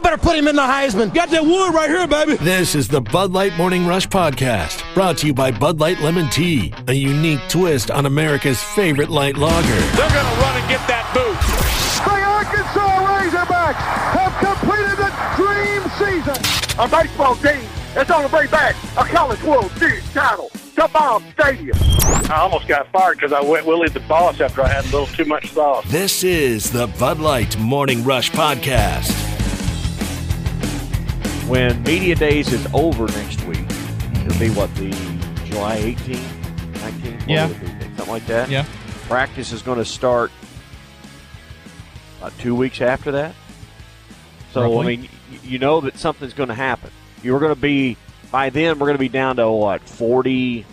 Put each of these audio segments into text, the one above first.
Y'all better put him in the Heisman. Got that wood right here, baby. This is the Bud Light Morning Rush Podcast, brought to you by Bud Light Lemon Tea, a unique twist on America's favorite light lager. They're going to run and get that boot. The Arkansas Razorbacks have completed the dream season. A baseball team that's on the way back a College World Series title to Baum Stadium. I almost got fired because I went Willie the Boss after I had a little too much sauce. This is the Bud Light Morning Rush Podcast. When Media Days is over next week, it'll be what, the July 18th, 19th? Yeah. Something like that? Yeah. Practice is going to start about two weeks after that. So, Roughly. I mean, you know that something's going to happen. You're going to be, by then, we're going to be down to what, 40,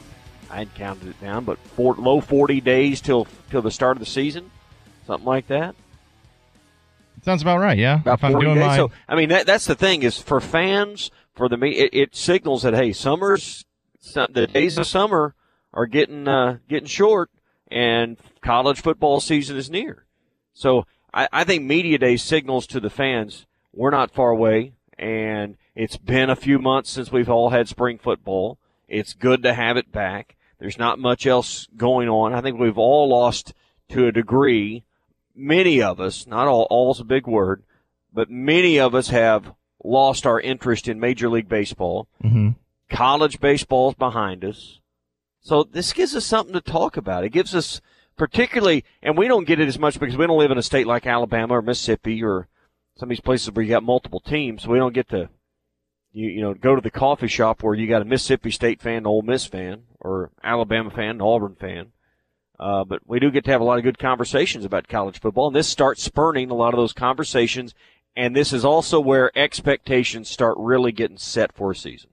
I hadn't counted it down, but four, low 40 days till till the start of the season? Something like that? Sounds about right. Yeah. about if I'm doing days. my So I mean, that, that's the thing is for fans, for the me, it, it signals that hey, summer's the days of summer are getting uh, getting short, and college football season is near. So I, I think media day signals to the fans we're not far away, and it's been a few months since we've all had spring football. It's good to have it back. There's not much else going on. I think we've all lost to a degree many of us, not all, all's a big word, but many of us have lost our interest in Major League Baseball. Mhm. College baseball is behind us. So this gives us something to talk about. It gives us particularly, and we don't get it as much because we don't live in a state like Alabama or Mississippi or some of these places where you got multiple teams. So we don't get to, you, you know, go to the coffee shop where you got a Mississippi State fan, an Ole Miss fan, or Alabama fan, an Auburn fan. Uh, but we do get to have a lot of good conversations about college football, and this starts spurning a lot of those conversations. And this is also where expectations start really getting set for a season.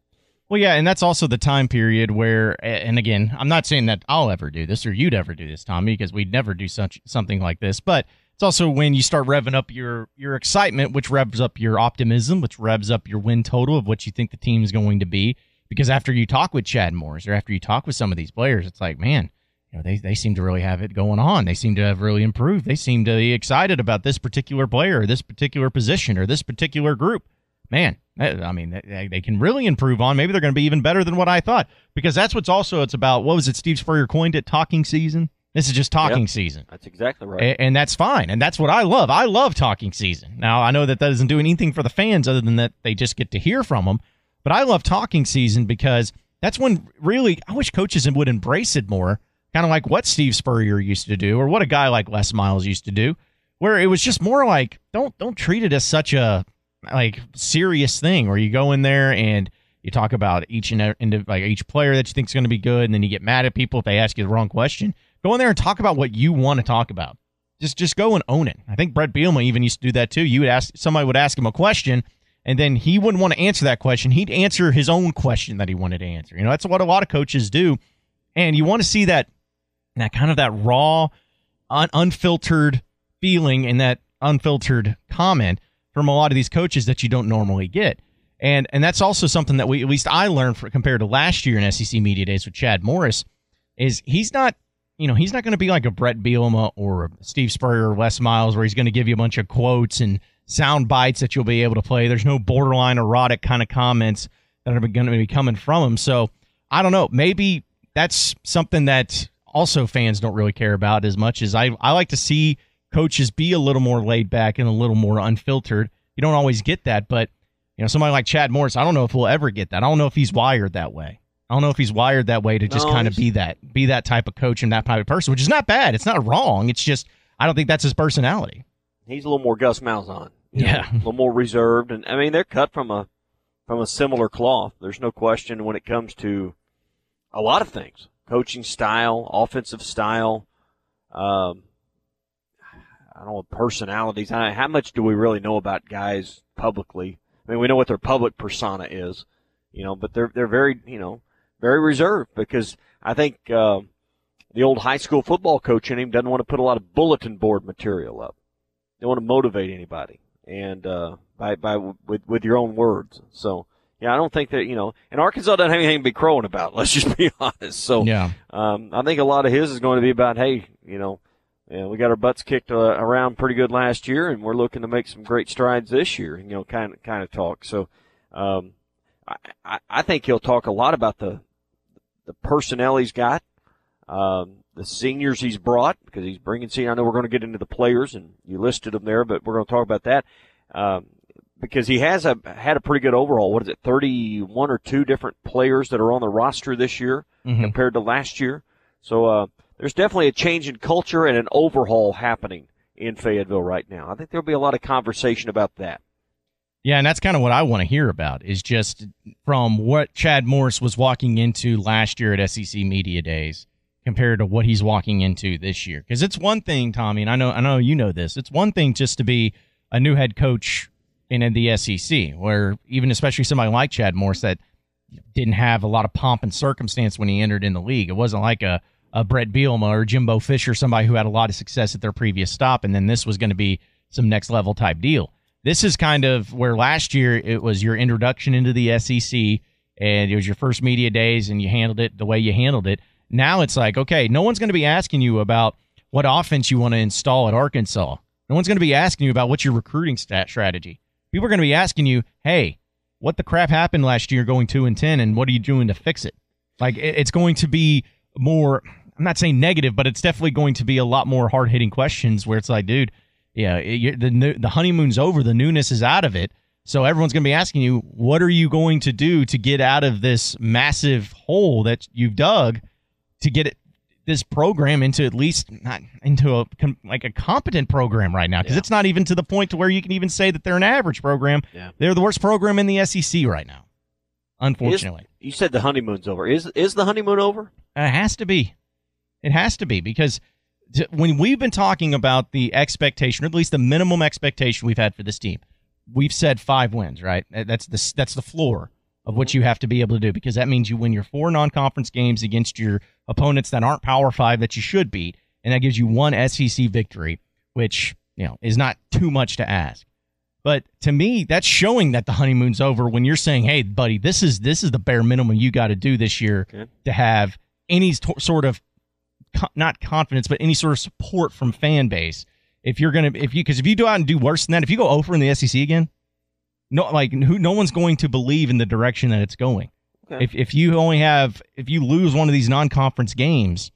Well, yeah, and that's also the time period where, and again, I'm not saying that I'll ever do this or you'd ever do this, Tommy, because we'd never do such something like this. But it's also when you start revving up your your excitement, which revs up your optimism, which revs up your win total of what you think the team is going to be. Because after you talk with Chad Morris or after you talk with some of these players, it's like, man, you know, they they seem to really have it going on. They seem to have really improved. They seem to be excited about this particular player, or this particular position, or this particular group man, I mean, they, they can really improve on. Maybe they're going to be even better than what I thought because that's what's also it's about. What was it? Steve Spurrier coined it talking season. This is just talking Yep. season, That's exactly right. A- and that's fine, and that's what I love. I love talking season. Now I know that that doesn't do anything for the fans other than that they just get to hear from them, but I love talking season because that's when really I wish coaches would embrace it more, kind of like what Steve Spurrier used to do or what a guy like Les Miles used to do, where it was just more like don't don't treat it as such a like serious thing where you go in there and you talk about each and every, like each player that you think is going to be good, and then you get mad at people if they ask you the wrong question. Go in there and talk about what you want to talk about. Just just go and own it. I think Bret Bielema even used to do that too. You would ask somebody would ask him a question, and then he wouldn't want to answer that question. He'd answer his own question that he wanted to answer. You know, that's what a lot of coaches do, and you want to see that that kind of that raw, un- unfiltered feeling and that unfiltered comment from a lot of these coaches that you don't normally get. And and that's also something that we at least I learned for, compared to last year in SEC media days with Chad Morris is he's not you know he's not going to be like a Bret Bielema or Steve Spurrier or Les Miles where he's going to give you a bunch of quotes and sound bites that you'll be able to play. There's no borderline erotic kind of comments that are going to be coming from him. So I don't know. Maybe that's something that also fans don't really care about as much as I I like to see coaches be a little more laid back and a little more unfiltered. You don't always get that, but you know, somebody like Chad Morris, I don't know if we'll ever get that. I don't know if he's wired that way. I don't know if he's wired that way to just No, kind of be that be that type of coach and that type of person, which is not bad. It's not wrong. It's just I don't think that's his personality. He's a little more Gus Malzahn. you know, Yeah. a little more reserved, and I mean they're cut from a from a similar cloth. There's no question when it comes to a lot of things: coaching style, offensive style. Um, I don't know personalities. I how much do we really know about guys publicly? I mean, we know what their public persona is, you know, but they're they're very you know very reserved because I think uh, the old high school football coach in him doesn't want to put a lot of bulletin board material up. They want to motivate anybody, and uh, by by with with your own words. So yeah, I don't think that you know, and Arkansas doesn't have anything to be crowing about. Let's just be honest. So Yeah. um, I think a lot of his is going to be about, hey, you know, yeah, we got our butts kicked uh, around pretty good last year, and we're looking to make some great strides this year. You know, kind of kind of talk. So, um, I, I think he'll talk a lot about the the personnel he's got, um, the seniors he's brought because he's bringing seniors. I know we're going to get into the players, and you listed them there, but we're going to talk about that um, because he has a had a pretty good overall. What is it, thirty one or two different players that are on the roster this year Mhm. compared to last year? So uh, there's definitely a change in culture and an overhaul happening in Fayetteville right now. I think there'll be a lot of conversation about that. Yeah, and that's kind of what I want to hear about is just from what Chad Morris was walking into last year at SEC Media Days compared to what he's walking into this year. Because it's one thing, Tommy, and I know I know you know this. It's one thing just to be a new head coach in the SEC, where even especially somebody like Chad Morris that didn't have a lot of pomp and circumstance when he entered in the league. It wasn't like a a Bret Bielema or Jimbo Fisher, somebody who had a lot of success at their previous stop, and then this was going to be some next level type deal. This is kind of where last year it was your introduction into the SEC and it was your first media days and you handled it the way you handled it. Now it's like, okay, no one's going to be asking you about what offense you want to install at Arkansas. No one's going to be asking you about what's your recruiting stat strategy. People are going to be asking you, hey, what the crap happened last year going 2 and 10 and what are you doing to fix it? Like it's going to be more I'm not saying negative, but it's definitely going to be a lot more hard hitting questions where it's like, dude, yeah, the the honeymoon's over, the newness is out of it. So everyone's going to be asking you, what are you going to do to get out of this massive hole that you've dug to get it this program into at least not into a com- like a competent program right now because Yeah. it's not even to the point to where you can even say that they're an average program. Yeah. They're the worst program in the SEC right now. Unfortunately. Is, you said the honeymoon's over. Is is the honeymoon over? Uh, it has to be. It has to be because t- when we've been talking about the expectation, or at least the minimum expectation we've had for this team, we've said five wins, right? That's the that's the floor of what you have to be able to do because that means you win your four non-conference games against your opponents that aren't Power Five that you should beat, and that gives you one SEC victory, which you know is not too much to ask. But to me, that's showing that the honeymoon's over when you're saying, "Hey, buddy, this is this is the bare minimum you got to do this year Okay. to have any st- sort of co- not confidence, but any sort of support from fan base. If you're gonna, if you, because if you go out and do worse than that, if you go over in the SEC again, no, like who, no one's going to believe in the direction that it's going. Okay. If if you only have, if you lose one of these non-conference games,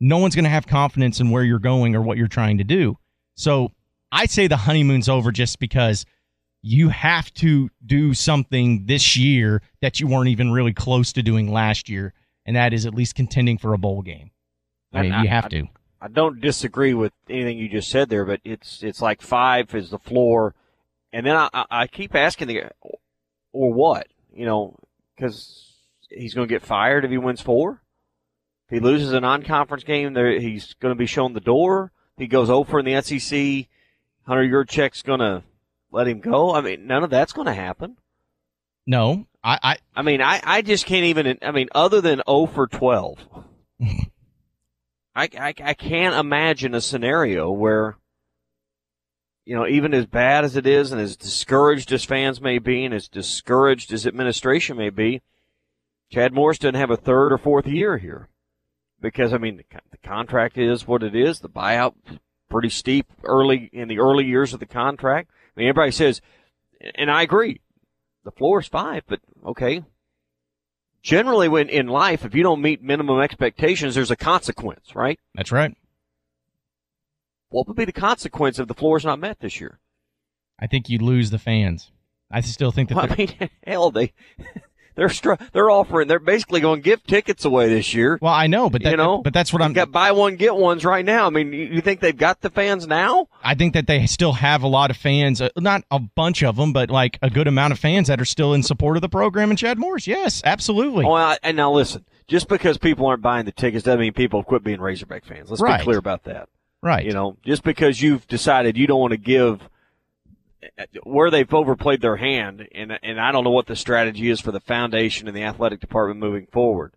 no one's going to have confidence in where you're going or what you're trying to do. So I say the honeymoon's over just because you have to do something this year that you weren't even really close to doing last year, and that is at least contending for a bowl game. I mean, And you have I- to. I don't disagree with anything you just said there, but it's it's like five is the floor, and then I I, keep asking the guy, or what you know because he's going to get fired if he wins four. If he loses a non-conference game, there he's going to be shown the door. If he goes over in the SEC, Hunter Yurachek's going to let him go. I mean, none of that's going to happen. No, I, I I mean, I, I just can't even. I mean, other than 0 for 12, I, I, I can't imagine a scenario where, you know, even as bad as it is and as discouraged as fans may be and as discouraged as administration may be, Chad Morris doesn't have a third or fourth year here. Because, I mean, the, the contract is what it is. The buyout pretty steep early in the early years of the contract. I mean, everybody says, and I agree, the floor is five, but okay. Generally, when in life, if you don't meet minimum expectations, there's a consequence, right? that's right. What would be the consequence if the floor is not met this year? I think you'd lose the fans. I still think that Well, I mean, hell, they they're str- they're offering they're basically going to give tickets away this year. well, I know, but that, you know, but that's what I'm. Got buy one get ones right now. I mean, you, think they've got the fans now? I think that they still have a lot of fans, uh, not a bunch of them, but like a good amount of fans that are still in support of the program and Chad Morris. Yes, absolutely. Oh, and now listen, just because people aren't buying the tickets doesn't mean people quit being Razorback fans. Let's Right. be clear about that. Right. You know, just because you've decided you don't want to give where they've overplayed their hand, and and I don't know what the strategy is for the foundation and the athletic department moving forward.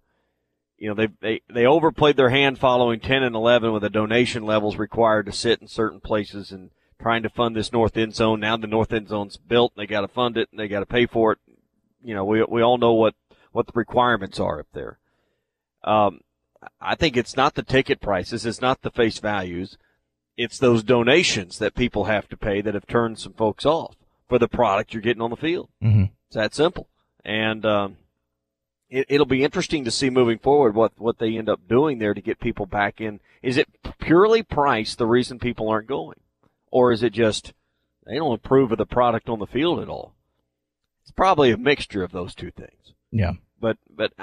You know, they they they overplayed their hand following ten and eleven with the donation levels required to sit in certain places and trying to fund this north end zone. Now the north end zone's built, they got to fund it, and they got to pay for it. You know, we we all know what what the requirements are up there. Um, I think it's not the ticket prices, it's not the face values it's those donations that people have to pay that have turned some folks off for the product you're getting on the field. Mhm. It's that simple. And um, it, it'll be interesting to see moving forward what what they end up doing there to get people back in. Is it purely price the reason people aren't going, or is it just they don't approve of the product on the field at all? It's probably a mixture of those two things. Yeah. But but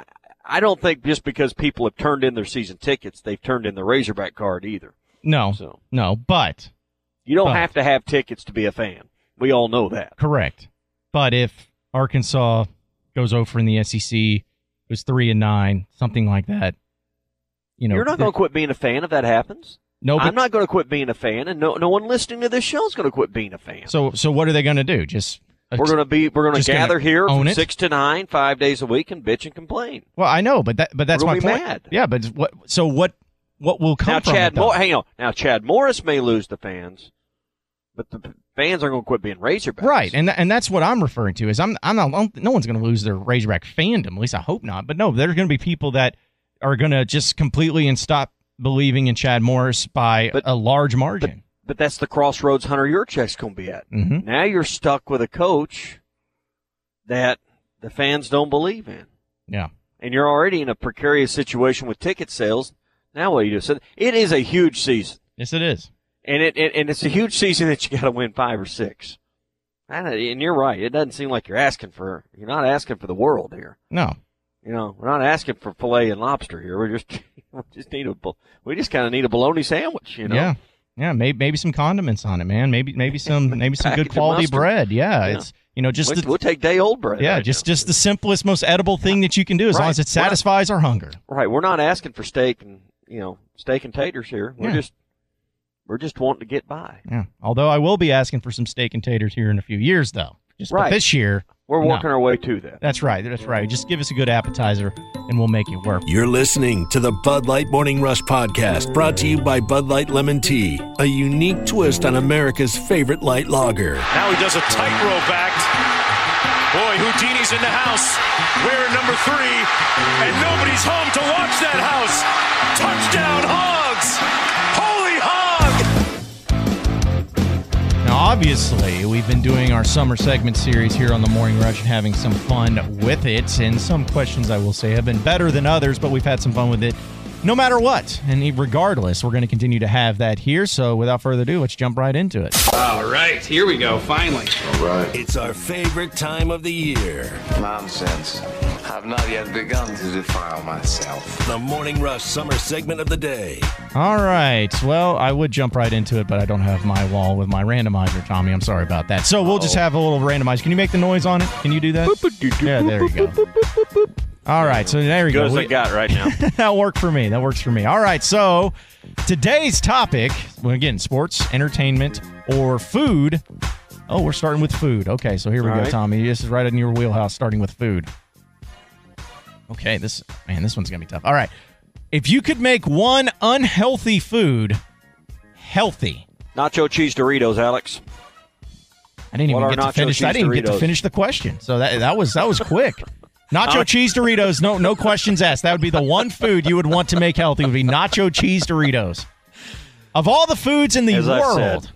I- don't think just because people have turned in their season tickets, they've turned in the Razorback card either. No. So No, but you don't But- have to have tickets to be a fan. We all know that. correct. But if Arkansas goes over in the SEC, goes three and nine, something like that, you know, You're not going to quit being a fan if that happens. no. But, I'm not going to quit being a fan, and no, no one listening to this show is going to quit being a fan. so so what are they going to do? Just we're going to be we're going to just gonna gather here from it? six to nine, five days a week, and bitch and complain. Well, I know, but that but that's We're my gonna point. mad. Yeah, but what? So what? What will come now, Chad, it? Moore, hang on. Now, Chad Morris may lose the fans, but the fans aren't going to quit being Razorbacks. Right, and and that's what I'm referring to. Is I'm I'm not no one's going to lose their Razorback fandom. At least I hope not. But no, there's going to be people that are going to just completely and stop believing in Chad Morris by But- a large margin. But that's the crossroads Hunter Yurachek's going to be at. Mhm. Now you're stuck with a coach that the fans don't believe in. yeah, and you're already in a precarious situation with ticket sales. Now what do you do? So it is a huge season, yes, it is. and it, it and it's a huge season that you got to win five or six. And, and you're right. It doesn't seem like you're asking for. You're not asking for the world here. No, You know, we're not asking for filet and lobster here. We're just we just need a we just kind of need a bologna sandwich. You know. yeah, yeah. Maybe maybe some condiments on it, man. Maybe maybe some maybe some good quality bread. Yeah, Yeah. it's you know just We'll, the, we'll take day old bread. yeah right just now. just the simplest, most edible thing that you can do, as long as it We're not- satisfies our hunger. right. We're not asking for steak and you know steak and taters here. We're Yeah. just we're just wanting to get by. Yeah. Although I will be asking for some steak and taters here in a few years, though. Just Right. this year, We're No. working our way to that. that's right. That's right. Just give us a good appetizer, and we'll make it work. You're listening to the Bud Light Morning Rush Podcast, brought to you by Bud Light Lemon Tea, a unique twist on America's favorite light lager. Now he does a tightrope act. Boy, Houdini's in the house. We're number three, and nobody's home to watch that house. Obviously, we've been doing our summer segment series here on the Morning Rush and having some fun with it. And some questions, I will say, have been better than others, but we've had some fun with it no matter what. And regardless, we're going to continue to have that here. So, without further ado, let's jump right into it. All right, here we go, finally. All right. It's our favorite time of the year. Nonsense. I've not yet begun to defile myself. The Morning Rush summer segment of the day. All right. Well, I would jump right into it, but I don't have my wall with my randomizer, Tommy. I'm sorry about that. So we'll just have a little randomizer. Can you make the noise on it? Can you do that? Yeah, there you go. All right. So there we Good go. as I We- got right now. that worked for me. That works for me. All right. So today's topic, well, again, sports, entertainment, or food. Oh, we're starting with food. Okay. So here we All go, right. Tommy. This is right in your wheelhouse, starting with food. Okay. This, man, this one's going to be tough. All right. If you could make one unhealthy food healthy, Nacho cheese Doritos, Alex. I didn't What even get to finish. I didn't get to finish the question. So that that was that was quick. Nacho cheese Doritos. No no questions asked. That would be the one food you would want to make healthy. Would be nacho cheese Doritos. Of all the foods in the As I've world, said,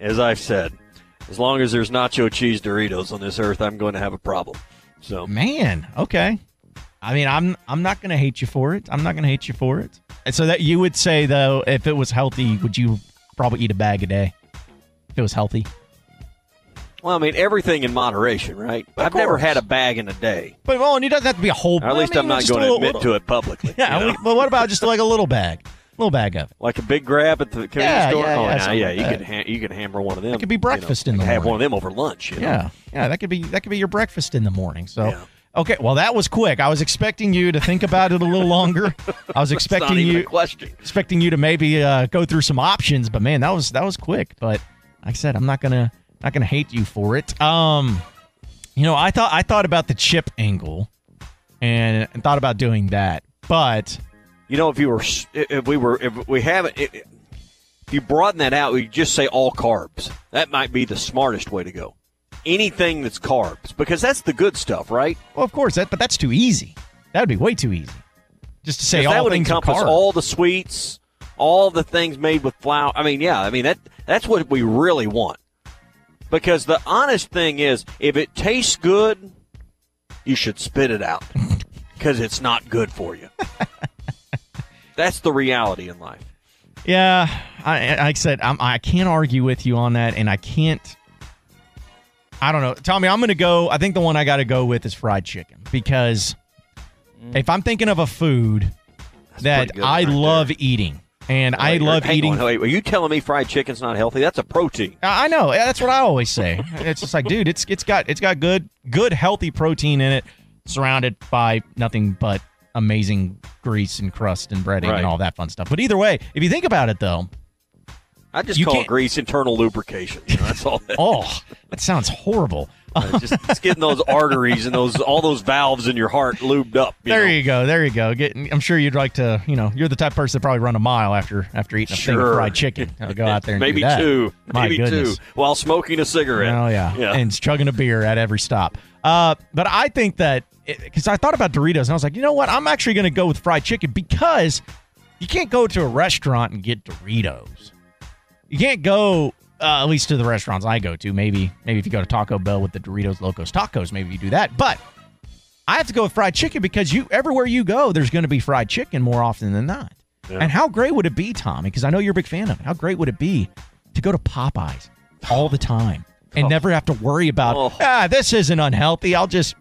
as I've said, as long as there's nacho cheese Doritos on this earth, I'm going to have a problem. So man. Okay. I mean, I'm I'm not going to hate you for it. I'm not going to hate you for it. And so that you would say though, if it was healthy, would you probably eat a bag a day? If it was healthy. Well, I mean, everything in moderation, right? I've never had a bag in a day. But well, and it doesn't have to be a whole. Or at least I I'm mean, not going to little- admit to it publicly. Yeah, you know? we- but what about just like a little bag, little bag of it? like a big grab at the convenience Yeah, store. yeah, oh, yeah, now, yeah, like you that. could ha- you could hammer one of them. That could be you know. breakfast in the morning. have one of them over lunch. You know? Yeah, yeah, that could be that could be your breakfast in the morning. So, Yeah. Okay, well that was quick. I was expecting you to think about it a little longer. I was expecting you question. expecting you to maybe uh, go through some options, but man, that was that was quick. But like I said, I'm not gonna not gonna hate you for it. Um, you know, I thought I thought about the chip angle, and, and thought about doing that, but You know, if you were, if we were, if we haven't, if you broaden that out, we just say all carbs. That might be the smartest way to go. Anything that's carbs, because that's the good stuff, right? well, of course that, but that's too easy. That would be way too easy. Just to say all that would encompass all the sweets, all the things made with flour. I mean, yeah, I mean that that's what we really want. Because the honest thing is, if it tastes good, you should spit it out because it's not good for you. that's the reality in life. Yeah, I, like I said, I'm, I can't argue with you on that, and I can't. I don't know. Tommy, I'm going to go. I think the one I got to go with is fried chicken because if I'm thinking of a food that I right love eating, and I Wait, love eating. On, wait, are you telling me fried chicken's not healthy? That's a protein. I I know. That's what I always say. It's just like, dude, it's it's got it's got good good healthy protein in it, surrounded by nothing but amazing grease and crust and breading Right. and all that fun stuff. But either way, if you think about it though, I just You call grease internal lubrication. You know, that's all. That, oh, that sounds horrible. just, just getting those arteries and those all those valves in your heart lubed up. You there know? you go. There you go. Getting, I'm sure you'd like to. You know, you're the type of person that probably run a mile after after eating a thing of fried chicken. I'll go out there and maybe do that. two, My maybe goodness. two, while smoking a cigarette. Oh yeah. yeah. and chugging a beer at every stop. Uh, but I think that because I thought about Doritos and I was like, you know what? I'm actually going to go with fried chicken because you can't go to a restaurant and get Doritos. You can't go. Uh, at least to the restaurants I go to. Maybe, maybe if you go to Taco Bell with the Doritos Locos Tacos, maybe you do that. But I have to go with fried chicken because you everywhere you go, there's going to be fried chicken more often than not. And how great would it be, Tommy? Because I know you're a big fan of it. How great would it be to go to Popeyes all the time and never have to worry about Oh. ah, this isn't unhealthy. I'll just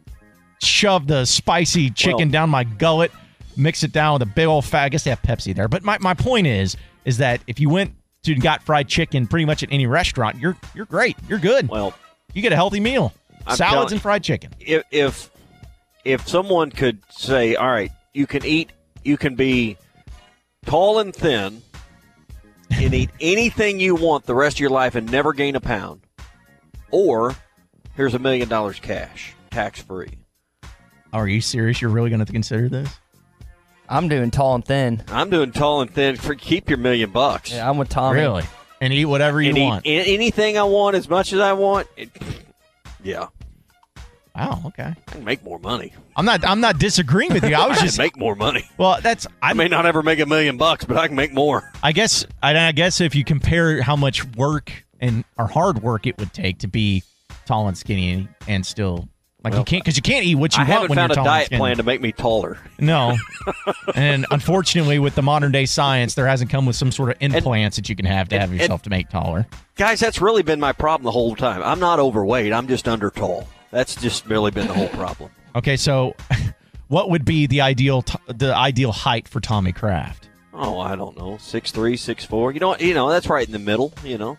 shove the spicy chicken Well- down my gullet, mix it down with a big old fat. I guess they have Pepsi there. But my, my point is, is that if you went to and got fried chicken pretty much at any restaurant, you're you're great. You're good. Well, you get a healthy meal. I'm Salads and fried chicken. if if if someone could say, all right, you can eat, you can be tall and thin, and eat anything you want the rest of your life and never gain a pound, or here's a million dollars cash, tax free. Are you serious? You're really going to consider this? I'm doing tall and thin. I'm doing tall and thin. For keep your million bucks. Yeah, I'm with Tommy. Really? And eat whatever you and want. a- anything I want as much as I want. It, yeah, Wow. Okay. I can make more money. I'm not. I'm not disagreeing with you. I was I just. can make more money. Well, that's. I I may not ever make a million bucks, but I can make more. I guess. I, I guess if you compare how much work and or hard work it would take to be tall and skinny and still like you can't because you can't eat what you I want haven't when found you're a tall and diet skinny. plan to make me taller. No. and unfortunately, with the modern day science, there hasn't come with some sort of implants that you can have to and- have and- yourself to make taller. Guys, that's really been my problem the whole time. I'm not overweight. I'm just under tall. That's just really been the whole problem. Okay, so what would be the ideal t- the ideal height for Tommy Kraft? Oh, I don't know, six three, six four. You know, you know that's right in the middle. You know,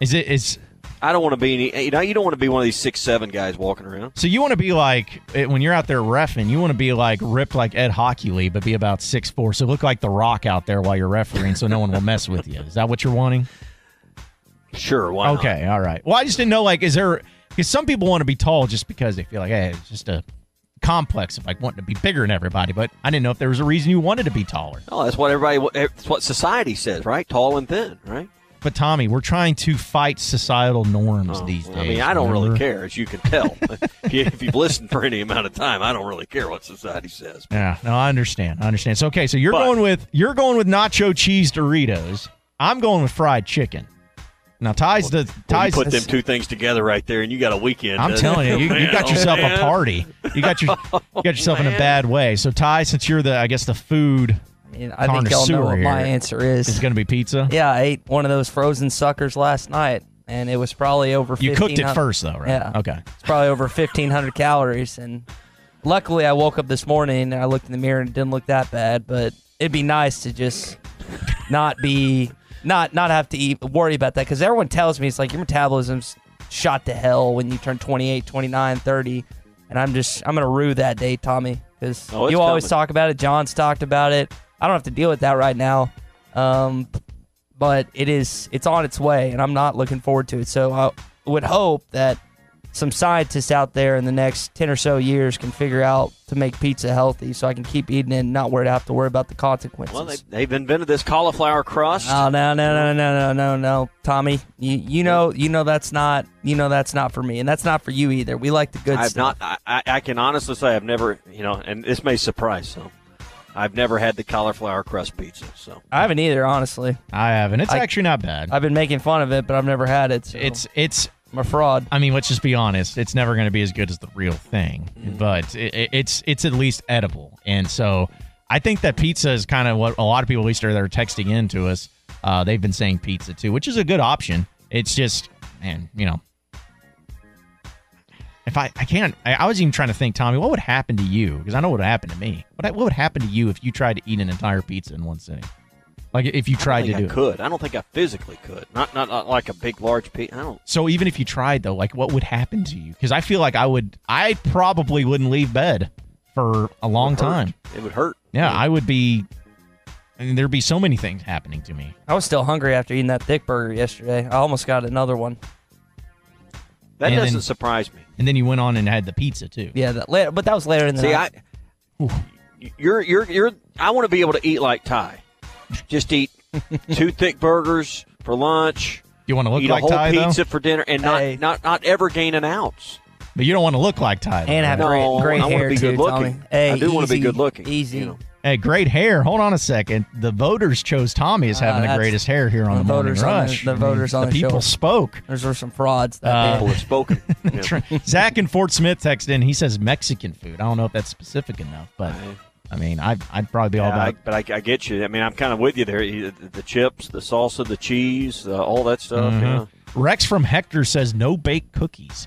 Is it is I don't want to be any. You know, you don't want to be one of these six seven guys walking around. so you want to be like eh, when you're out there refing, you want to be like ripped like Ed Hochuli, but be about six four, so look like the Rock out there while you're refereeing, so no one will mess with you. Is that what you're wanting? Sure, why not? Okay, all right. Well, I just didn't know like is there because some people want to be tall just because they feel like hey, it's just a complex of like wanting to be bigger than everybody, but I didn't know if there was a reason you wanted to be taller. Oh, that's what everybody. That's what society says, right? Tall and thin, right? But Tommy, we're trying to fight societal norms Oh, these days. I mean, I don't really care, as you can tell. if, you, if you've listened for any amount of time, I don't really care what society says. Yeah, no, I understand. I understand. So okay, so you're But- going with you're going with nacho cheese Doritos. I'm going with fried chicken. Now ties the Well, you ties. put them two things together right there, and you got a weekend. I'm telling you, you, you got yourself a party. You got your you got yourself in a bad way. So Ty, since you're the I guess the food I, I think y'all know what my answer is. It's going to be pizza. Yeah, I ate one of those frozen suckers last night, and it was probably over. You cooked it 1500 first though, right? Yeah. Okay. It's probably over 1,500 calories, and luckily I woke up this morning and I looked in the mirror and it didn't look that bad. But it'd be nice to just not be not not have to eat worry about that because everyone tells me it's like your metabolism's shot to hell when you turn 28, 29, 30, and I'm just I'm gonna rue that day, Tommy, because Oh, you always coming. talk about it. John's talked about it. I don't have to deal with that right now. Um, but it is it's on its way and I'm not looking forward to it. So I would hope that some scientists out there in the next 10 or so years can figure out to make pizza healthy so I can keep eating it and not worry have to worry about the consequences. Well, they, they've invented this cauliflower crust. Oh no no no no no no no Tommy you you know you know that's not you know that's not for me and that's not for you either we like the good I've stuff not. I, I I can honestly say I've never. You know, and this may surprise some. I've never had the cauliflower crust pizza. So I haven't either, honestly. I haven't. It's I- actually not bad. I've been making fun of it, but I've never had it. So It's it's. I'm a fraud. I mean, let's just be honest. It's never going to be as good as the real thing, but it, it- it's it's at least edible. And so I think that pizza is kind of what a lot of people, at least, are they're texting in to us. Uh, they've been saying pizza too, which is a good option. It's just, man, you know, if I I can't, I, I was even trying to think, Tommy, what would happen to you? Because I know what would happen to me. What what would happen to you if you tried to eat an entire pizza in one sitting? Like if you I tried don't to do I it. could. I don't think I physically could. Not not, not like a big large pizza. I don't. So even if you tried though, like what would happen to you? Because I feel like I would, I probably wouldn't leave bed for a long It would hurt. time. It would hurt. Yeah, I would be. I mean, there'd be so many things happening to me. I was still hungry after eating that thick burger yesterday. I almost got another one. That And doesn't then- surprise me. And then you went on and had the pizza too. Yeah, that later, but that was later in the See, night. I, you're you're you're. I want to be able to eat like Ty. Just eat two thick burgers for lunch. You want to look eat like a whole Ty though, pizza for dinner, and not Hey. not not ever gain an ounce. but you don't want to look like Ty. though, and have right? No, great, great I wanna hair be too, good looking. Tommy. Hey, I do wanna be good looking, Easy. you know. Hey, great hair. Hold on a second. The voters chose Tommy as Uh, having the greatest hair here on the the, Morning voters on the- Rush. the I mean, voters on the the show. people spoke. Those were some frauds. That Uh. People have spoken. Yeah. Zach in Fort Smith texted in. He says Mexican food. I don't know if that's specific enough, but I mean, I'd, I'd probably be all Yeah, I, about. but I, I get you. I mean, I'm kind of with you there. The, the chips, the salsa, the cheese, uh, all that stuff. Mhm. Yeah. Rex from Hector says no baked cookies.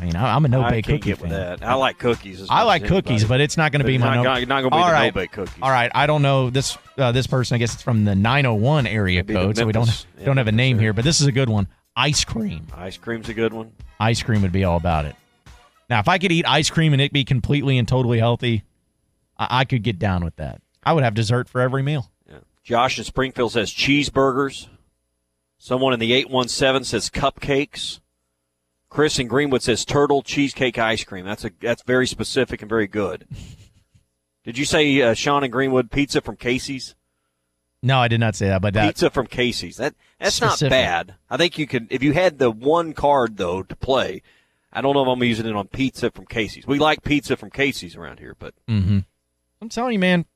I mean, I- I'm a no bake cookie get fan. that. I like cookies. As I like cookies, but it's not going to be my not, no. not, going to be All right. no bake cookies. All right, I don't know this uh, this person. I guess it's from the 901 area code, so we don't yeah, don't have a name area. here. But this is a good one. Ice cream. Ice cream's a good one. Ice cream would be all about it. Now, if I could eat ice cream and it be completely and totally healthy, I, I could get down with that. I would have dessert for every meal. Yeah. Josh in Springfield says cheeseburgers. Someone in the 817 says cupcakes. Chris in Greenwood says turtle cheesecake ice cream. That's a that's very specific and very good. Did you say uh, Sean in Greenwood pizza from Casey's? No, I did not say that, but that pizza from Casey's. That that's Specific. not bad. I think you could if you had the one card though to play. I don't know if I'm using it on pizza from Casey's. We like pizza from Casey's around here, but mm-hmm. I'm telling you, man,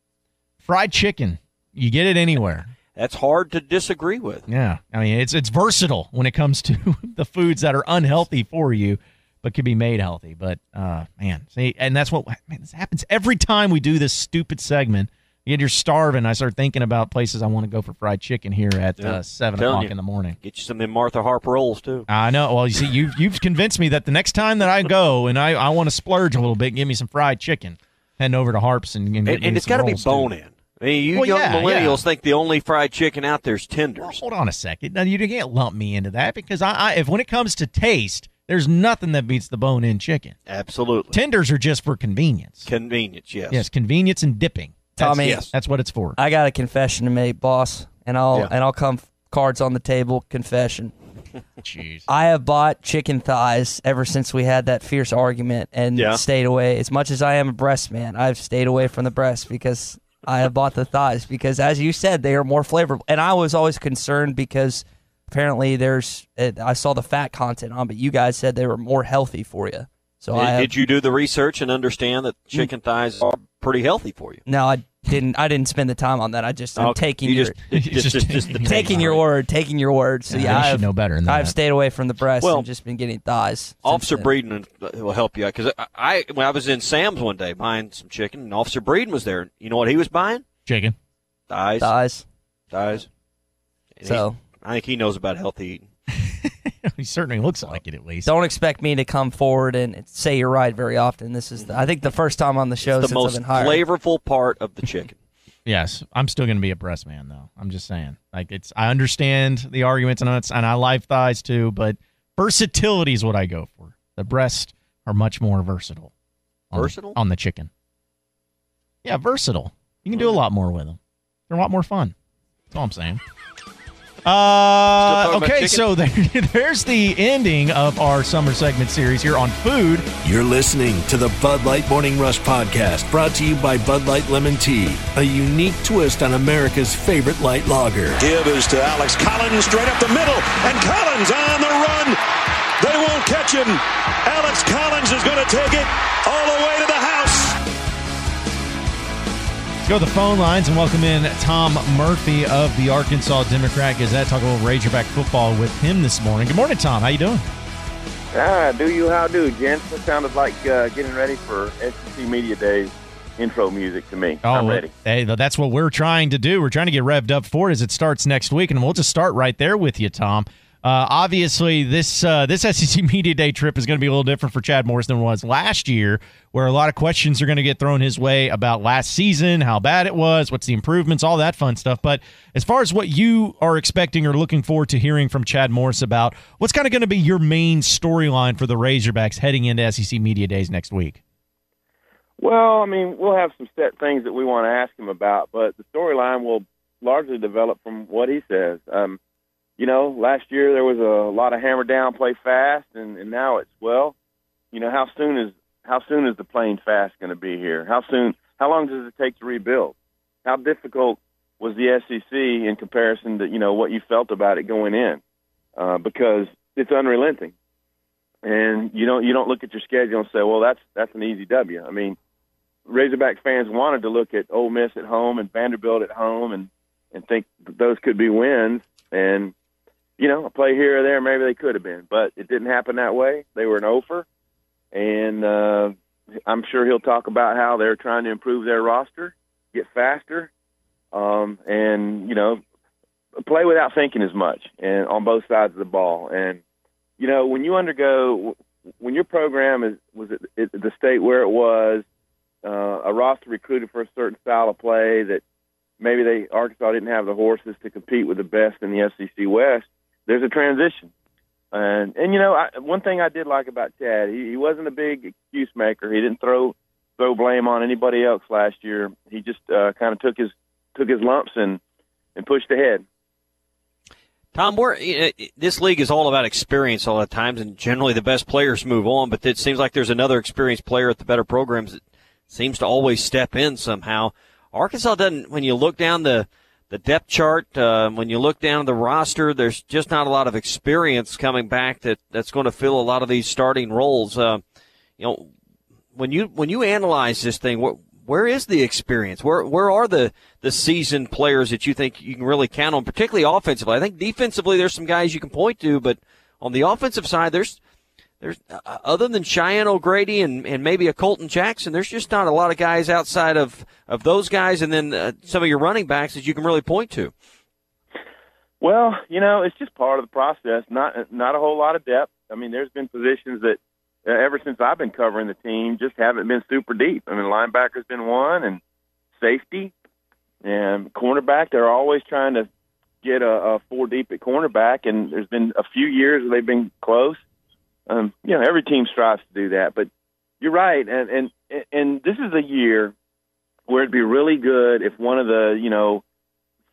fried chicken. You get it anywhere. that's hard to disagree with. Yeah, I mean it's it's versatile when it comes to the foods that are unhealthy for you, but can be made healthy. But uh, man, see, and that's what man, this happens every time we do this stupid segment. Yet you're starving. I start thinking about places I want to go for fried chicken here at Yeah. uh, seven o'clock you. in the morning. Get you some of them Martha Harper rolls too. I know. Well, you see, you've you've convinced me that the next time that I go and I, I want to splurge a little bit, give me some fried chicken, heading over to Harps and, and, And, and it's got to be bone in. I mean, you Well, young yeah, millennials yeah. think the only fried chicken out there is tenders. Hold on a second. Now you can't lump me into that because I, I if when it comes to taste, there's nothing that beats the bone-in chicken. Absolutely. Tenders are just for convenience. Convenience, yes. Yes, convenience and dipping. That's, Tommy, yes. that's what it's for. I got a confession to make, boss, and I'll Yeah. and I'll come cards on the table. Confession. Jeez. I have bought chicken thighs ever since we had that fierce argument and Yeah. stayed away. As much as I am a breast man, I've stayed away from the breast because I have bought the thighs because, as you said, they are more flavorful. And I was always concerned because apparently there's it, I saw the fat content on, but you guys said they were more healthy for you. So Did, I have, did you do the research and understand that mm. chicken thighs are pretty healthy for you? no, I didn't. I didn't spend the time on that. I just I'm Okay. taking You your just, just, just, just taking your word, taking your word. So Yeah, yeah, should I've, know better than I've that. stayed away from the breast Well, and just been getting thighs. Officer. Breeden uh, will help you out because I, I when I was in Sam's one day buying some chicken, and Officer Breeden was there. You know what he was buying? Chicken. Thighs, thighs. thighs. And So I think he knows about healthy eating. he certainly looks like it at least. don't expect me to come forward and say you're right very often. This is, the, I think, the first time on the show the since I've been hired. flavorful part of the chicken. Yes, I'm still going to be a breast man though. I'm just saying. Like it's I understand the arguments and it's, and I like thighs too, but versatility is what I go for. The breasts are much more versatile. On, Versatile? on the chicken. Yeah, versatile. You can do a lot more with them. They're a lot more fun. That's all I'm saying. Uh, okay, so there, there's the ending of our summer segment series here on food. You're listening to the Bud Light Morning Rush podcast, brought to you by Bud Light Lemon Tea, a unique twist on America's favorite light lager. Give is to Alex Collins straight up the middle, and Collins on the run. They won't catch him. Alex Collins is going to take it all the way to the house. Go to the phone lines and welcome in Tom Murphy of the Arkansas Democrat Gazette. Talk a little Razorback football with him this morning. Good morning, Tom. How you doing? Ah, do you how do, gents? It sounded like uh, getting ready for SEC Media Days intro music to me. Oh, I'm ready. Hey, that's what we're trying to do. We're trying to get revved up for it as it starts next week, and we'll just start right there with you, Tom. Uh, obviously, this uh, this SEC Media Day trip is going to be a little different for Chad Morris than it was last year, where a lot of questions are going to get thrown his way about last season, how bad it was, what's the improvements, all that fun stuff. But as far as what you are expecting or looking forward to hearing from Chad Morris about, what's kind of going to be your main storyline for the Razorbacks heading into SEC Media Days next week? Well, I mean, we'll have some set things that we want to ask him about, but the storyline will largely develop from what he says. Um, you know, last year there was a lot of hammer down, play fast, and, and now it's well, you know, how soon is how soon is the playing fast going to be here? How soon? How long does it take to rebuild? How difficult was the SEC in comparison to you know what you felt about it going in? Uh, because it's unrelenting, and you don't you don't look at your schedule and say, well, that's that's an easy W. I mean, Razorback fans wanted to look at Ole Miss at home and Vanderbilt at home and and think those could be wins and you know, a play here or there, maybe they could have been, but it didn't happen that way. They were an offer, and uh, I'm sure he'll talk about how they're trying to improve their roster, get faster, um, and you know, play without thinking as much, and on both sides of the ball. And you know, when you undergo, when your program is was at the state where it was, uh, a roster recruited for a certain style of play that maybe they Arkansas didn't have the horses to compete with the best in the SEC West there's a transition. And and you know, I, one thing I did like about Chad, he, he wasn't a big excuse maker. He didn't throw throw blame on anybody else last year. He just uh, kind of took his took his lumps and and pushed ahead. Tom, we're, this league is all about experience all the times, and generally the best players move on. But it seems like there's another experienced player at the better programs that seems to always step in somehow. Arkansas doesn't. When you look down the the depth chart, uh, when you look down the roster, there's just not a lot of experience coming back that, that's going to fill a lot of these starting roles. Uh, you know, when you when you analyze this thing, where, where is the experience? Where where are the the seasoned players that you think you can really count on, particularly offensively? I think defensively, there's some guys you can point to, but on the offensive side, there's there's uh, other than Cheyenne O'Grady and, and maybe a Colton Jackson, there's just not a lot of guys outside of, of those guys and then uh, some of your running backs that you can really point to. Well, you know, it's just part of the process. Not not a whole lot of depth. I mean, there's been positions that uh, ever since I've been covering the team just haven't been super deep. I mean, linebacker's been one, and safety and cornerback. They're always trying to get a, a four deep at cornerback, and there's been a few years where they've been close um, you know, every team strives to do that, but you're right, and and and this is a year where it'd be really good if one of the you know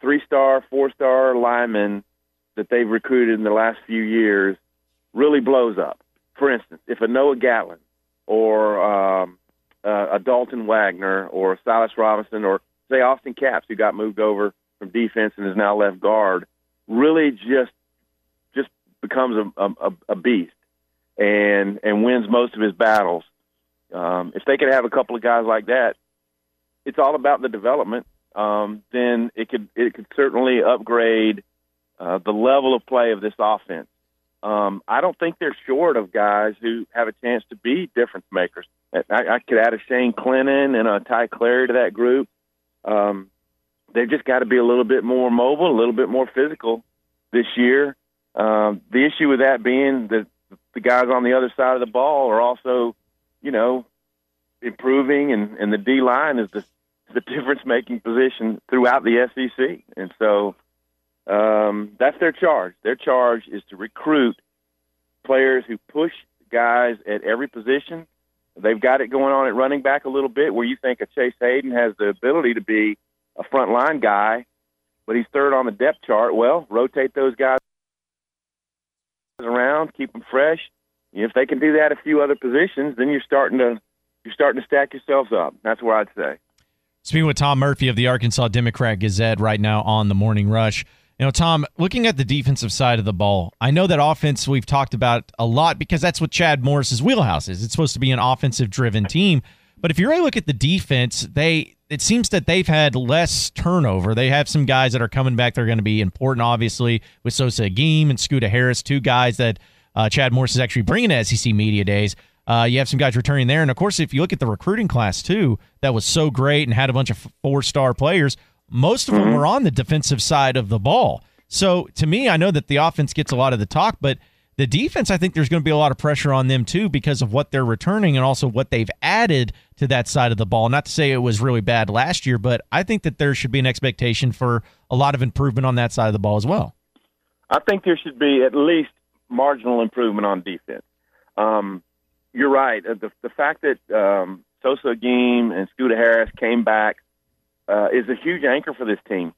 three star, four star linemen that they've recruited in the last few years really blows up. For instance, if a Noah Gatlin or um, uh, a Dalton Wagner or Silas Robinson or say Austin Capps, who got moved over from defense and is now left guard, really just just becomes a, a, a beast and and wins most of his battles. Um, if they could have a couple of guys like that, it's all about the development. Um, then it could it could certainly upgrade uh, the level of play of this offense. Um, I don't think they're short of guys who have a chance to be difference makers. I, I could add a Shane Clenin and a Ty Clary to that group. Um, they've just got to be a little bit more mobile, a little bit more physical this year. Um, the issue with that being that the guys on the other side of the ball are also, you know, improving, and, and the D line is the the difference making position throughout the SEC, and so um, that's their charge. Their charge is to recruit players who push guys at every position. They've got it going on at running back a little bit, where you think a Chase Hayden has the ability to be a front line guy, but he's third on the depth chart. Well, rotate those guys around, keep them fresh. If they can do that a few other positions, then you're starting to you're starting to stack yourselves up. That's where I'd say. Speaking with Tom Murphy of the Arkansas Democrat Gazette right now on the Morning Rush. You know, Tom, looking at the defensive side of the ball, I know that offense we've talked about a lot because that's what Chad Morris's wheelhouse is. It's supposed to be an offensive driven team. But if you really look at the defense, they it seems that they've had less turnover. They have some guys that are coming back. They're going to be important, obviously, with Sosa Agim and Scoota Harris, two guys that uh, Chad Morris is actually bringing to SEC Media Days. Uh, you have some guys returning there. And of course, if you look at the recruiting class, too, that was so great and had a bunch of four star players, most of them Mm-hmm. were on the defensive side of the ball. So to me, I know that the offense gets a lot of the talk, but the defense, I think there's going to be a lot of pressure on them too because of what they're returning and also what they've added to that side of the ball. Not to say it was really bad last year, but I think that there should be an expectation for a lot of improvement on that side of the ball as well. I think there should be at least marginal improvement on defense. Um, you're right. Uh, The, the fact that um, Sosa Agim and Scoota Harris came back uh, is a huge anchor for this team.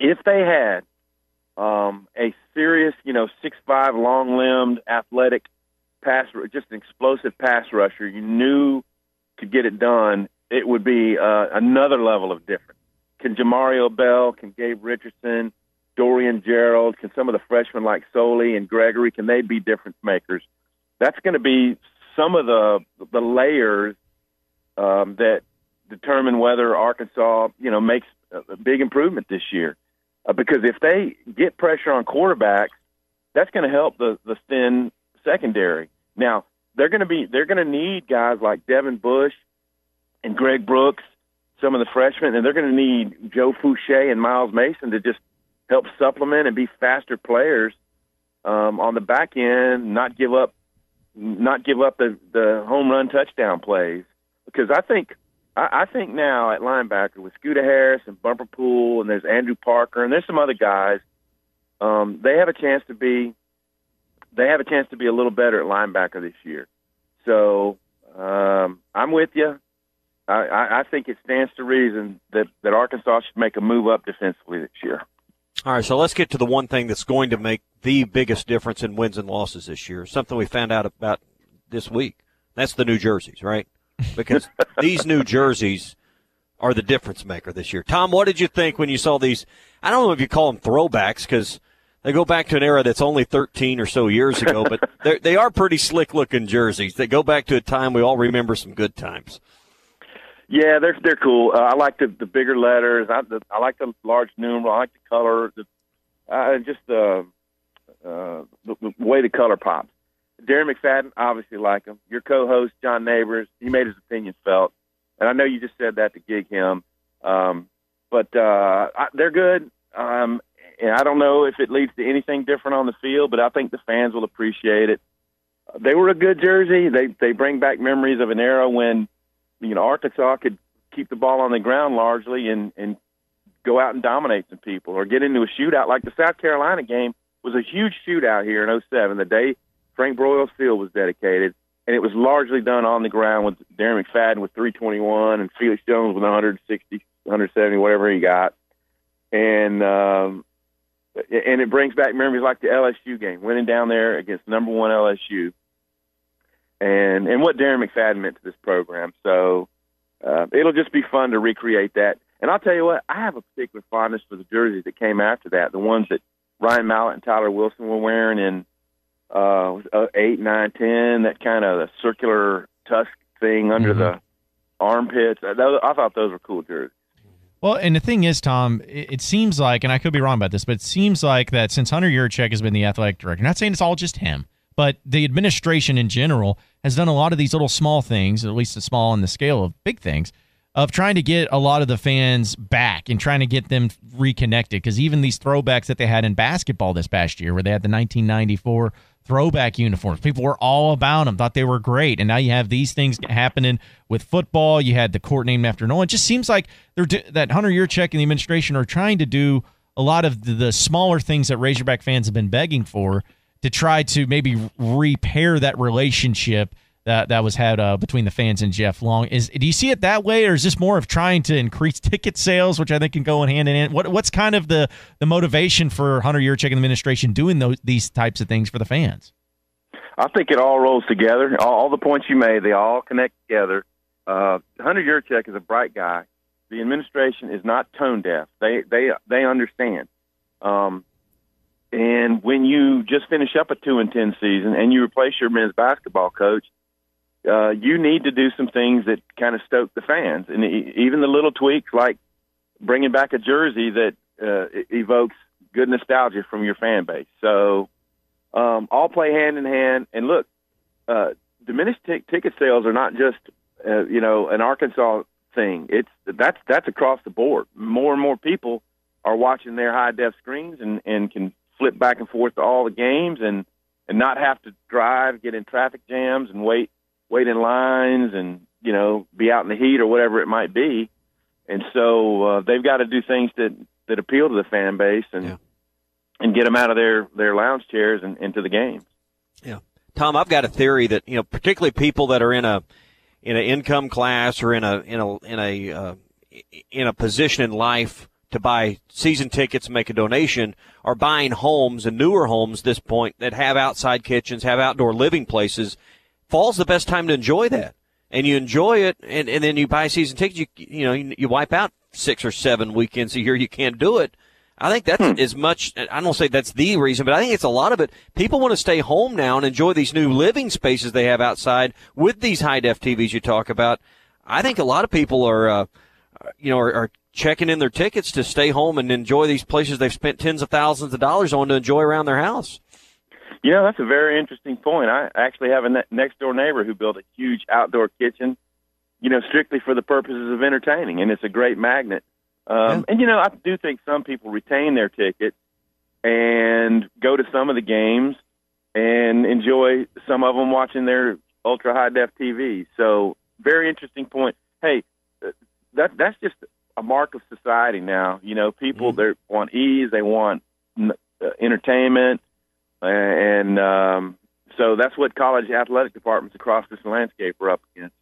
If they had um, a serious, you know, six five, long limbed, athletic pass, just an explosive pass rusher, you knew to get it done, it would be uh, another level of difference. Can Jamario Bell, can Gabe Richardson, Dorian Gerald, can some of the freshmen like Soley and Gregory, can they be difference makers? That's going to be some of the the layers um, that determine whether Arkansas, you know, makes a big improvement this year. Uh, because if they get pressure on quarterbacks, that's going to help the the thin secondary. Now they're going to be they're going to need guys like Devin Bush and Greg Brooks, some of the freshmen, and they're going to need Joe Foucha and Myles Mason to just help supplement and be faster players um, on the back end, not give up not give up the the home run touchdown plays because I think I, I think now at linebacker with Scoota Harris and Bumper Pool and there's Andrew Parker and there's some other guys, um, they have a chance to be they have a chance to be a little better at linebacker this year. So um, I'm with you. I, I, I think it stands to reason that, that Arkansas should make a move up defensively this year. All right, so let's get to the one thing that's going to make the biggest difference in wins and losses this year. Something we found out about this week. That's the New Jerseys, right? Because these New Jerseys are the difference maker this year. Tom, what did you think when you saw these? I don't know if you call them throwbacks because they go back to an era that's only 13 or so years ago, but they're- pretty slick looking jerseys. They go back to a time we all remember some good times. Yeah, they're they're cool. Uh, I like the the bigger letters. I the, I like the large numeral. I like the color. The uh, just the, uh, the the way the color pops. Darren McFadden, obviously like him. Your co-host John Neighbors, he made his opinion felt, and I know you just said that to gig him. Um, but uh, I, they're good. Um, and I don't know if it leads to anything different on the field, but I think the fans will appreciate it. They were a good jersey. They they bring back memories of an era when you know Arkansas could keep the ball on the ground largely and and go out and dominate some people or get into a shootout like the South Carolina game was a huge shootout here in 07 the day Frank Broyles Field was dedicated and it was largely done on the ground with Darren McFadden with 321 and Felix Jones with 160 170 whatever he got and um and it brings back memories like the LSU game winning down there against number 1 LSU and and what Darren McFadden meant to this program. So uh, it'll just be fun to recreate that. And I'll tell you what, I have a particular fondness for the jerseys that came after that, the ones that Ryan Mallett and Tyler Wilson were wearing in uh, uh, eight, nine, ten. That kind of the circular tusk thing under the armpits. Uh, those, I thought those were cool jerseys. Well, and the thing is, Tom, it, it seems like, and I could be wrong about this, but it seems like that since Hunter Yurachek has been the athletic director, not saying it's all just him, but the administration in general has done a lot of these little small things, at least a small on the scale of big things, of trying to get a lot of the fans back and trying to get them reconnected. Because even these throwbacks that they had in basketball this past year, where they had the 1994 throwback uniforms, people were all about them, thought they were great. And now you have these things happening with football. You had the court named after Nolan. It just seems like they're do- that Hunter Yurachek and the administration are trying to do a lot of the smaller things that Razorback fans have been begging for to try to maybe repair that relationship that that was had uh, between the fans and Jeff Long. Is do you see it that way, or is this more of trying to increase ticket sales, which I think can go in hand in hand? What what's kind of the the motivation for Hunter Yurachek and the administration doing those these types of things for the fans? I think it all rolls together. All, all the points you made, they all connect together. Uh, Hunter Yurachek is a bright guy. The administration is not tone deaf. They they they understand. Um, and when you just finish up a two and ten season and you replace your men's basketball coach, uh, you need to do some things that kind of stoke the fans, and even the little tweaks like bringing back a jersey that uh, evokes good nostalgia from your fan base. So um, all play hand in hand. And look, uh, diminished t- ticket sales are not just uh, you know an Arkansas thing. It's that's that's across the board. More and more people are watching their high def screens and and can flip back and forth to all the games and and not have to drive, get in traffic jams, and wait wait in lines, and you know be out in the heat or whatever it might be. And so uh, they've got to do things that that appeal to the fan base and Yeah. and get them out of their their lounge chairs and into the games. Yeah. Tom, I've got a theory that, you know, particularly people that are in a, in an income class or in a, in a, in a, uh, in a position in life to buy season tickets and make a donation are buying homes and newer homes this point that have outside kitchens, have outdoor living places. Fall's the best time to enjoy that. And you enjoy it and, and then you buy season tickets, you, you know, you, you wipe out six or seven weekends a year you can't do it. I think that's as much, I don't say that's the reason, but I think it's a lot of it. People want to stay home now and enjoy these new living spaces they have outside with these high def TVs you talk about. I think a lot of people are, uh, you know, are, are checking in their tickets to stay home and enjoy these places they've spent tens of thousands of dollars on to enjoy around their house. You know, that's a very interesting point. I actually have a ne- next door neighbor who built a huge outdoor kitchen, you know, strictly for the purposes of entertaining, and it's a great magnet. Um, And you know, I do think some people retain their ticket and go to some of the games and enjoy some of them watching their ultra high def TV. So, very interesting point. Hey, uh, that that's just a mark of society now. You know, people they want ease, they want uh, entertainment, and um, so that's what college athletic departments across this landscape are up against.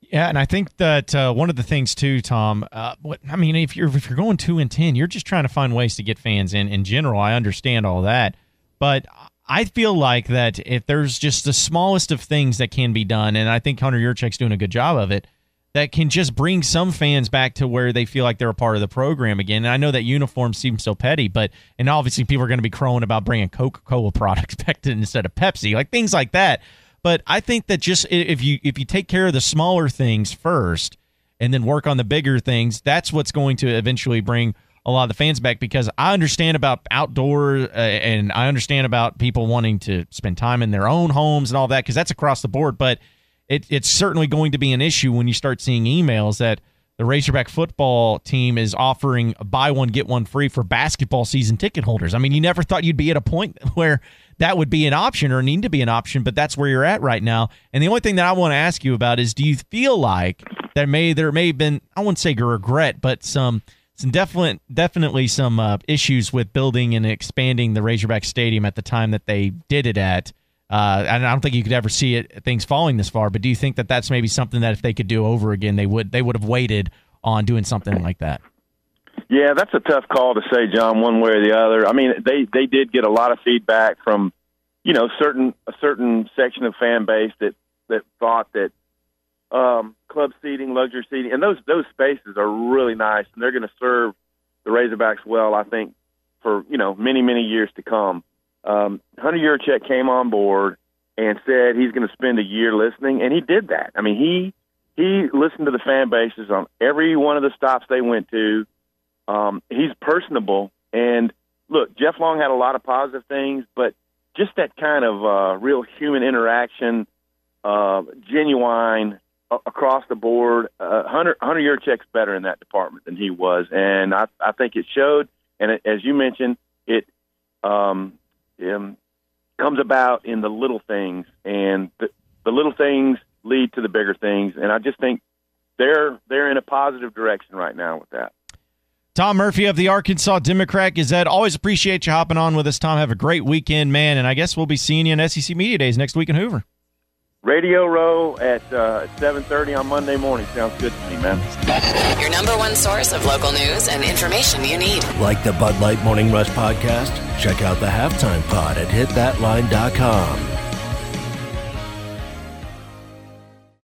Yeah, and I think that uh, one of the things too, Tom. Uh, what I mean, if you're if you're going two and ten, you're just trying to find ways to get fans in. In general, I understand all that, but I feel like that if there's just the smallest of things that can be done, and I think Hunter Yurachek's doing a good job of it, that can just bring some fans back to where they feel like they're a part of the program again. And I know that uniforms seem so petty, but and obviously people are going to be crowing about bringing Coca Cola products back to instead of Pepsi, like things like that. But I think that just if you if you take care of the smaller things first and then work on the bigger things, that's what's going to eventually bring a lot of the fans back. Because I understand about outdoor uh, and I understand about people wanting to spend time in their own homes and all that because that's across the board. But it, it's certainly going to be an issue when you start seeing emails that the Razorback football team is offering buy one get one free for basketball season ticket holders. I mean, you never thought you'd be at a point where that would be an option or need to be an option, but that's where you're at right now. And the only thing that I want to ask you about is, do you feel like there may there may have been I wouldn't say regret, but some some definite definitely some uh, issues with building and expanding the Razorback Stadium at the time that they did it at. Uh, and I don't think you could ever see it things falling this far. But do you think that that's maybe something that if they could do over again, they would they would have waited on doing something like that? Yeah, that's a tough call to say, John, one way or the other. I mean, they they did get a lot of feedback from, you know, certain a certain section of fan base that that thought that um, club seating, luxury seating, and those those spaces are really nice, and they're going to serve the Razorbacks well, I think, for you know many many years to come. Um, Hunter Yurachek came on board and said he's going to spend a year listening, and he did that. I mean, he he listened to the fan bases on every one of the stops they went to. Um, he's personable, and look, Jeff Long had a lot of positive things, but just that kind of uh, real human interaction, uh, genuine a- across the board. Uh, Hunter Hunter Yurachek's better in that department than he was, and I I think it showed. And it, as you mentioned, it um, um, comes about in the little things, and the, the little things lead to the bigger things. And I just think they're they're in a positive direction right now with that. Tom Murphy of the Arkansas Democrat Gazette. Always appreciate you hopping on with us, Tom. Have a great weekend, man. And I guess we'll be seeing you in SEC Media Days next week in Hoover. Radio Row at uh, seven thirty on Monday morning sounds good to me, man. Your number one source of local news and information you need. Like the Bud Light Morning Rush podcast? Check out the halftime pod at hitthatline.com.